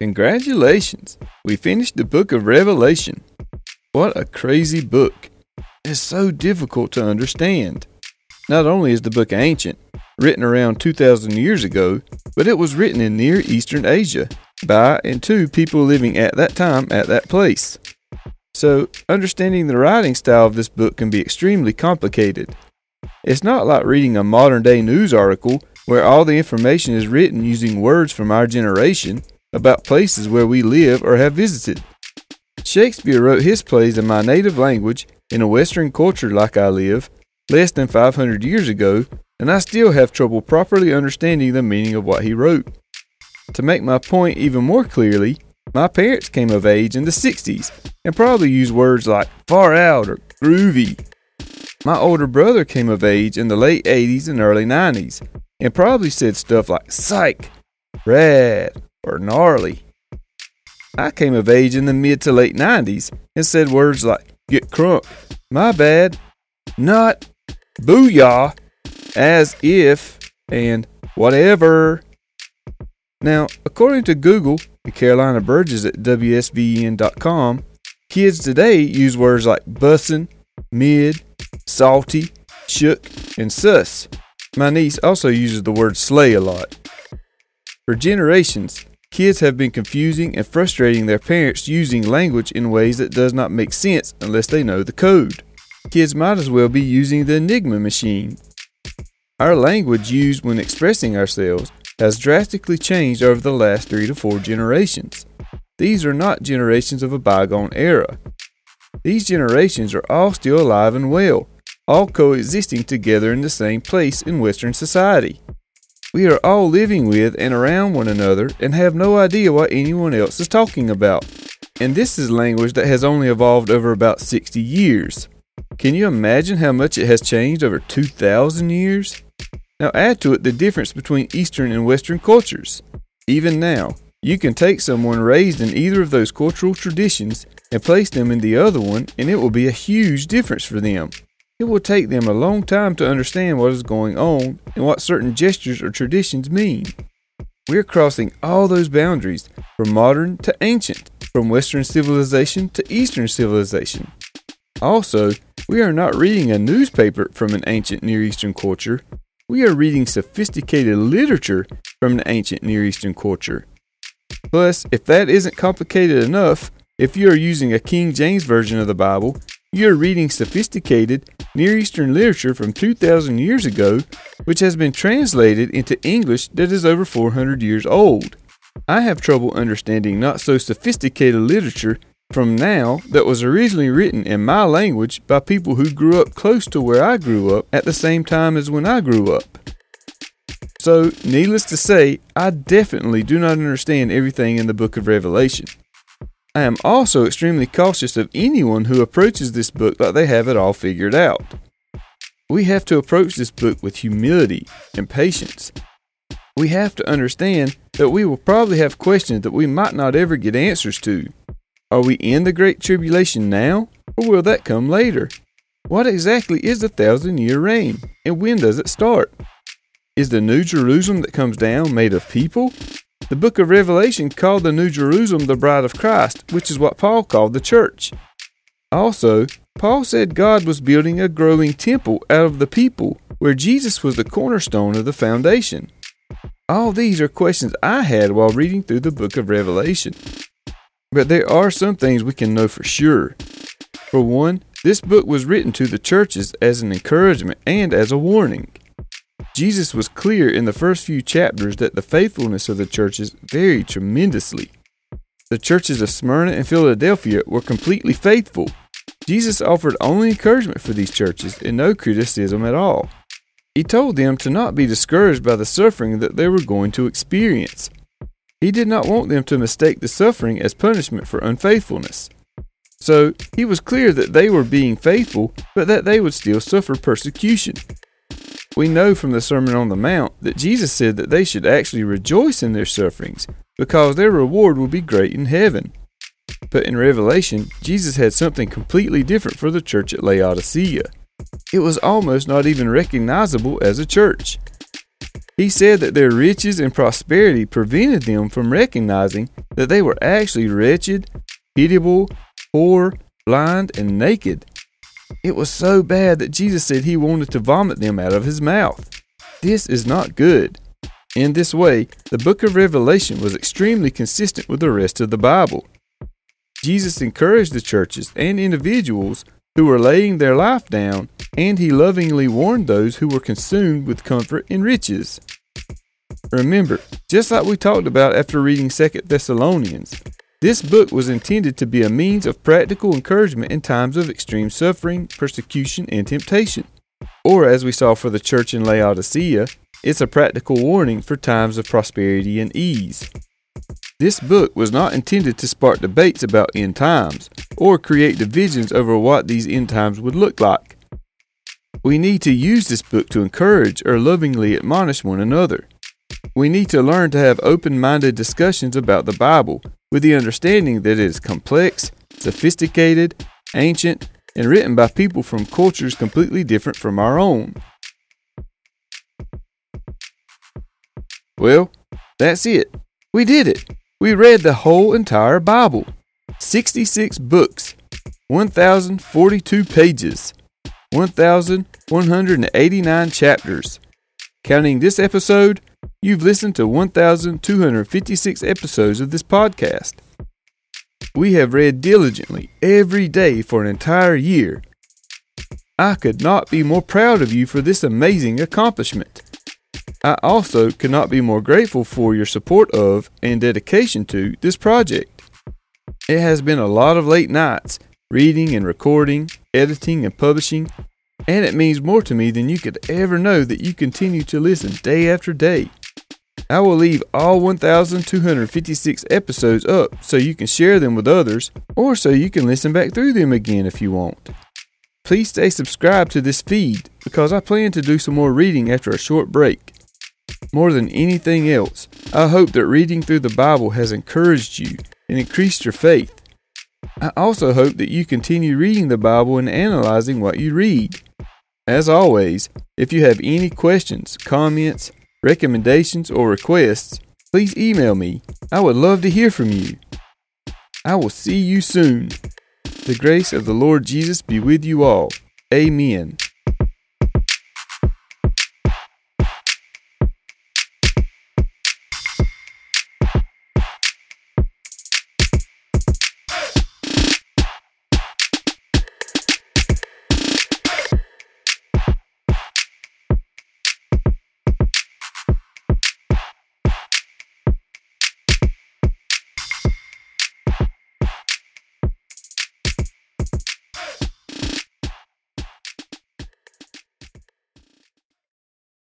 Congratulations! We finished the book of Revelation. What a crazy book! It's so difficult to understand. Not only is the book ancient, written around 2,000 years ago, but it was written in Near Eastern Asia by and to people living at that time at that place. So, understanding the writing style of this book can be extremely complicated. It's not like reading a modern day news article where all the information is written using words from our generation about places where we live or have visited. Shakespeare wrote his plays in my native language in a Western culture like I live, less than 500 years ago, and I still have trouble properly understanding the meaning of what he wrote. To make my point even more clearly, my parents came of age in the 60s and probably used words like far out or groovy. My older brother came of age in the late 80s and early 90s and probably said stuff like psych, rad, or gnarly. I came of age in the mid to late 90s and said words like get crunk, my bad, not, booyah, as if, and whatever. Now, according to Google and Carolina Burgess at WSVN.com, kids today use words like bussin', mid, salty, shook, and sus. My niece also uses the word slay a lot. For generations, kids have been confusing and frustrating their parents using language in ways that does not make sense unless they know the code. Kids might as well be using the Enigma machine. Our language used when expressing ourselves has drastically changed over the last three to four generations. These are not generations of a bygone era. These generations are all still alive and well, all coexisting together in the same place in Western society. We are all living with and around one another and have no idea what anyone else is talking about. And this is language that has only evolved over about 60 years. Can you imagine how much it has changed over 2,000 years? Now add to it the difference between Eastern and Western cultures. Even now, you can take someone raised in either of those cultural traditions and place them in the other one, and it will be a huge difference for them. It will take them a long time to understand what is going on and what certain gestures or traditions mean. We're crossing all those boundaries from modern to ancient, from Western civilization to Eastern civilization. Also, we are not reading a newspaper from an ancient Near Eastern culture. We are reading sophisticated literature from an ancient Near Eastern culture. Plus, if that isn't complicated enough, if you are using a King James Version of the Bible, you are reading sophisticated Near Eastern literature from 2,000 years ago, which has been translated into English that is over 400 years old. I have trouble understanding not so sophisticated literature from now that was originally written in my language by people who grew up close to where I grew up at the same time as when I grew up. So, needless to say, I definitely do not understand everything in the book of Revelation. I am also extremely cautious of anyone who approaches this book like they have it all figured out. We have to approach this book with humility and patience. We have to understand that we will probably have questions that we might not ever get answers to. Are we in the Great Tribulation now, or will that come later? What exactly is the thousand year reign, and when does it start? Is the New Jerusalem that comes down made of people, the book of Revelation called the New Jerusalem the bride of Christ, which is what Paul called the church. Also, Paul said God was building a growing temple out of the people, where Jesus was the cornerstone of the foundation. All these are questions I had while reading through the book of Revelation. But there are some things we can know for sure. For one, this book was written to the churches as an encouragement and as a warning. Jesus was clear in the first few chapters that the faithfulness of the churches varied tremendously. The churches of Smyrna and Philadelphia were completely faithful. Jesus offered only encouragement for these churches and no criticism at all. He told them to not be discouraged by the suffering that they were going to experience. He did not want them to mistake the suffering as punishment for unfaithfulness. So, he was clear that they were being faithful, but that they would still suffer persecution. We know from the Sermon on the Mount that Jesus said that they should actually rejoice in their sufferings because their reward will be great in heaven. But in Revelation, Jesus had something completely different for the church at Laodicea. It was almost not even recognizable as a church. He said that their riches and prosperity prevented them from recognizing that they were actually wretched, pitiable, poor, blind, and naked. It was so bad that Jesus said he wanted to vomit them out of his mouth. This is not good. In this way, the book of Revelation was extremely consistent with the rest of the Bible. Jesus encouraged the churches and individuals who were laying their life down, and he lovingly warned those who were consumed with comfort and riches. Remember, just like we talked about after reading 2 Thessalonians, this book was intended to be a means of practical encouragement in times of extreme suffering, persecution, and temptation. Or, as we saw for the church in Laodicea, it's a practical warning for times of prosperity and ease. This book was not intended to spark debates about end times or create divisions over what these end times would look like. We need to use this book to encourage or lovingly admonish one another. We need to learn to have open minded discussions about the Bible with the understanding that it is complex, sophisticated, ancient, and written by people from cultures completely different from our own. Well, that's it. We did it. We read the whole entire Bible 66 books, 1,042 pages, 1,189 chapters. Counting this episode, You've listened to 1,256 episodes of this podcast. We have read diligently every day for an entire year. I could not be more proud of you for this amazing accomplishment. I also could not be more grateful for your support of and dedication to this project. It has been a lot of late nights, reading and recording, editing and publishing, and it means more to me than you could ever know that you continue to listen day after day. I will leave all 1,256 episodes up so you can share them with others or so you can listen back through them again if you want. Please stay subscribed to this feed because I plan to do some more reading after a short break. More than anything else, I hope that reading through the Bible has encouraged you and increased your faith. I also hope that you continue reading the Bible and analyzing what you read. As always, if you have any questions, comments, recommendations, or requests, please email me. I would love to hear from you. I will see you soon. The grace of the Lord Jesus be with you all. Amen.